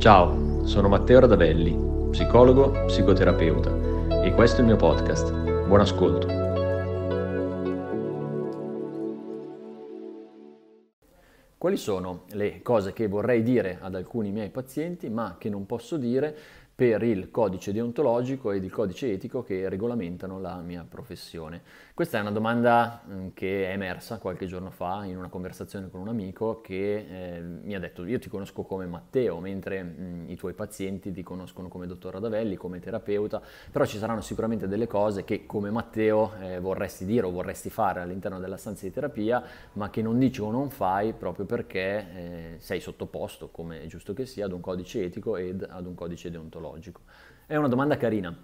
Ciao, sono Matteo Radavelli, psicologo, psicoterapeuta e questo è il mio podcast. Buon ascolto. Quali sono le cose che vorrei dire ad alcuni miei pazienti ma che non posso dire per il codice deontologico ed il codice etico che regolamentano la mia professione. Questa è una domanda mm, che è emersa qualche giorno fa in una conversazione con un amico che eh, mi ha detto io ti conosco come Matteo, mentre mh, mm, i tuoi pazienti ti conoscono come dottor Radavelli, come terapeuta, però ci saranno sicuramente delle cose che come Matteo eh, vorresti dire o vorresti fare all'interno della stanza di terapia, ma che non dici o non fai proprio perché eh, sei sottoposto, come è giusto che sia, ad un codice etico ed ad un codice deontologico psicologico? È una domanda carina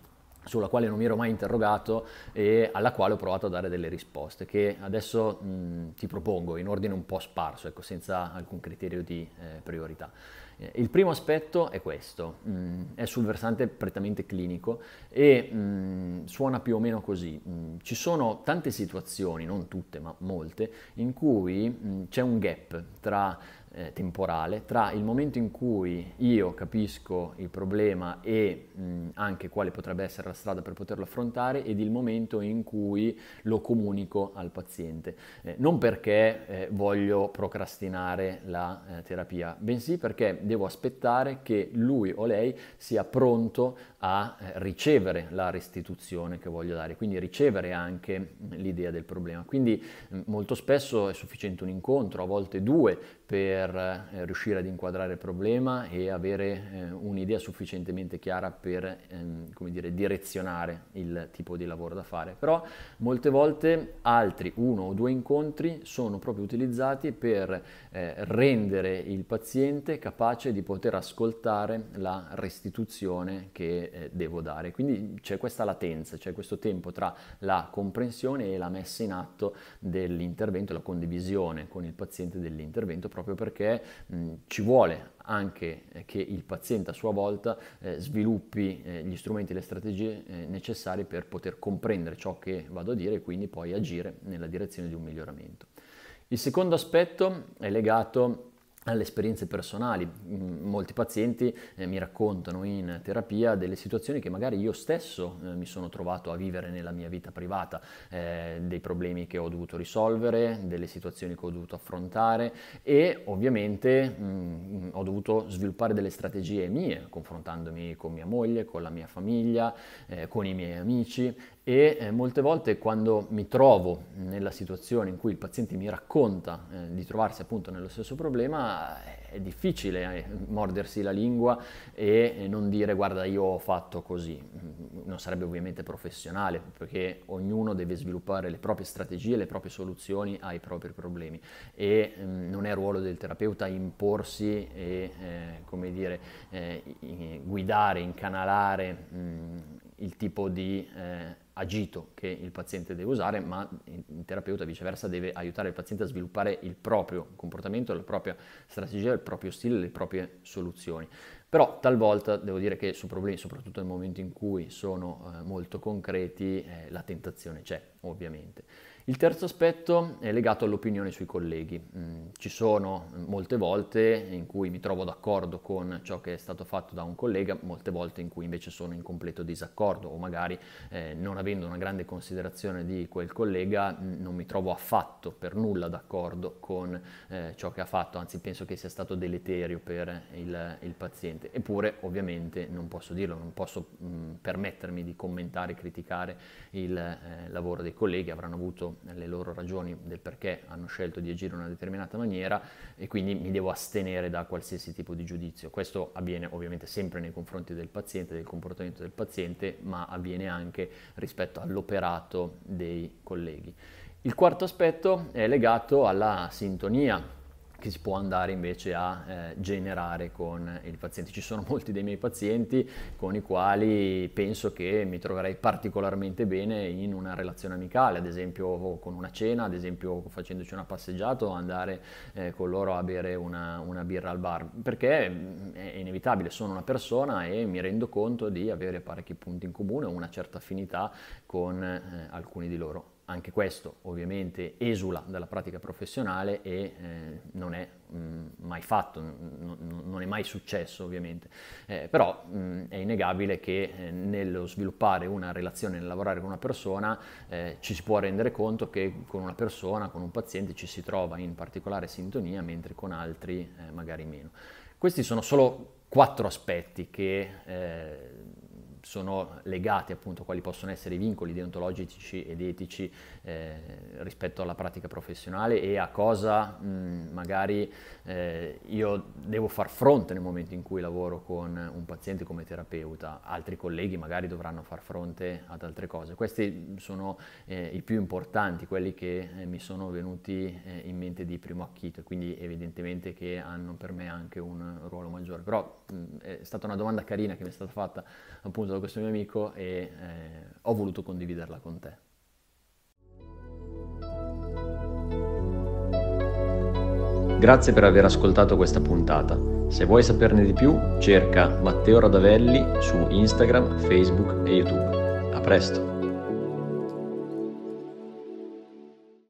sulla quale non mi ero mai interrogato e alla quale ho provato a dare delle risposte che adesso mh, ti propongo in ordine un po' sparso, ecco, senza alcun criterio di eh, priorità. Eh, il primo aspetto è questo, mh, è sul versante prettamente clinico e mh, suona più o meno così. ci sono tante situazioni, non tutte ma molte, in cui c'è un gap tra eh, temporale tra il momento in cui io capisco il problema e mh, anche quale potrebbe essere la strada per poterlo affrontare ed il momento in cui lo comunico al paziente. Eh, non perché eh, voglio procrastinare la eh, terapia, bensì perché devo aspettare che lui o lei sia pronto a eh, ricevere la restituzione che voglio dare, quindi ricevere anche l'idea del problema. Quindi molto spesso è sufficiente un incontro, a volte due, per eh, riuscire ad inquadrare il problema e avere eh, un'idea sufficientemente chiara per ehm, dire, direzionare il tipo di lavoro da fare. Però molte volte altri uno o due incontri sono proprio utilizzati per eh, rendere il paziente capace di poter ascoltare la restituzione che devo dare. Quindi c'è questa latenza, c'è questo tempo tra la comprensione e la messa in atto dell'intervento, la condivisione con il paziente dell'intervento proprio perché mh, ci vuole anche che il paziente a sua volta eh, sviluppi eh, gli strumenti e le strategie eh, necessarie per poter comprendere ciò che vado a dire e quindi poi agire nella direzione di un miglioramento. Il secondo aspetto è legato alle esperienze personali. Mm, molti pazienti eh, mi raccontano in terapia delle situazioni che magari io stesso eh, mi sono trovato a vivere nella mia vita privata, eh, dei problemi che ho dovuto risolvere, delle situazioni che ho dovuto affrontare e ovviamente mh, mm, ho dovuto sviluppare delle strategie mie, confrontandomi con mia moglie, con la mia famiglia, eh, con i miei amici e eh, molte volte quando mi trovo nella situazione in cui il paziente mi racconta eh, di trovarsi appunto nello stesso problema, è difficile eh, mordersi la lingua e non dire guarda io ho fatto così. Mm, non sarebbe ovviamente professionale perché ognuno deve sviluppare le proprie strategie, le proprie soluzioni ai propri problemi e mm, non è ruolo del terapeuta imporsi e eh, come dire eh, guidare, incanalare mh, mm, il tipo di eh, agito che il paziente deve usare, ma il terapeuta viceversa deve aiutare il paziente a sviluppare il proprio comportamento, la propria strategia, il proprio stile, le proprie soluzioni. Però talvolta devo dire che su problemi, soprattutto nel momento in cui sono eh, molto concreti, eh, la tentazione c'è, ovviamente. Il terzo aspetto è legato all'opinione sui colleghi. Mm, ci sono molte volte in cui mi trovo d'accordo con ciò che è stato fatto da un collega, molte volte in cui invece sono in completo disaccordo o magari eh, non avendo una grande considerazione di quel collega non mi trovo affatto per nulla d'accordo con eh, ciò che ha fatto, anzi penso che sia stato deleterio per il, il paziente. Eppure ovviamente non posso dirlo, non posso mh, permettermi di commentare, criticare il eh, lavoro dei colleghi, avranno avuto le loro ragioni del perché hanno scelto di agire in una determinata maniera e quindi mi devo astenere da qualsiasi tipo di giudizio. Questo avviene ovviamente sempre nei confronti del paziente, del comportamento del paziente, ma avviene anche rispetto all'operato dei colleghi. Il quarto aspetto è legato alla sintonia che si può andare invece a eh, generare con il paziente. Ci sono molti dei miei pazienti con i quali penso che mi troverei particolarmente bene in una relazione amicale, ad esempio con una cena, ad esempio facendoci una passeggiata o andare eh, con loro a bere una, una, birra al bar, perché mm, è inevitabile, sono una persona e mi rendo conto di avere parecchi punti in comune, una certa affinità con eh, alcuni di loro anche questo ovviamente esula dalla pratica professionale e eh, non è mh, mm, mai fatto, n- non è mai successo ovviamente, eh, però mh, mm, è innegabile che eh, nello sviluppare una relazione, nel lavorare con una persona, eh, ci si può rendere conto che con una persona, con un paziente ci si trova in particolare sintonia, mentre con altri eh, magari meno. Questi sono solo quattro aspetti che eh, sono legati appunto a quali possono essere i vincoli deontologici ed etici eh, rispetto alla pratica professionale e a cosa mh, magari eh, io devo far fronte nel momento in cui lavoro con un paziente come terapeuta, altri colleghi magari dovranno far fronte ad altre cose. Questi sono eh, i più importanti, quelli che eh, mi sono venuti eh, in mente di primo acchito e quindi evidentemente che hanno per me anche un ruolo maggiore. Però mh, è stata una domanda carina che mi è stata fatta appunto da questo mio amico e eh, ho voluto condividerla con te. Grazie per aver ascoltato questa puntata. Se vuoi saperne di più, cerca Matteo Radavelli su Instagram, Facebook e YouTube. A presto!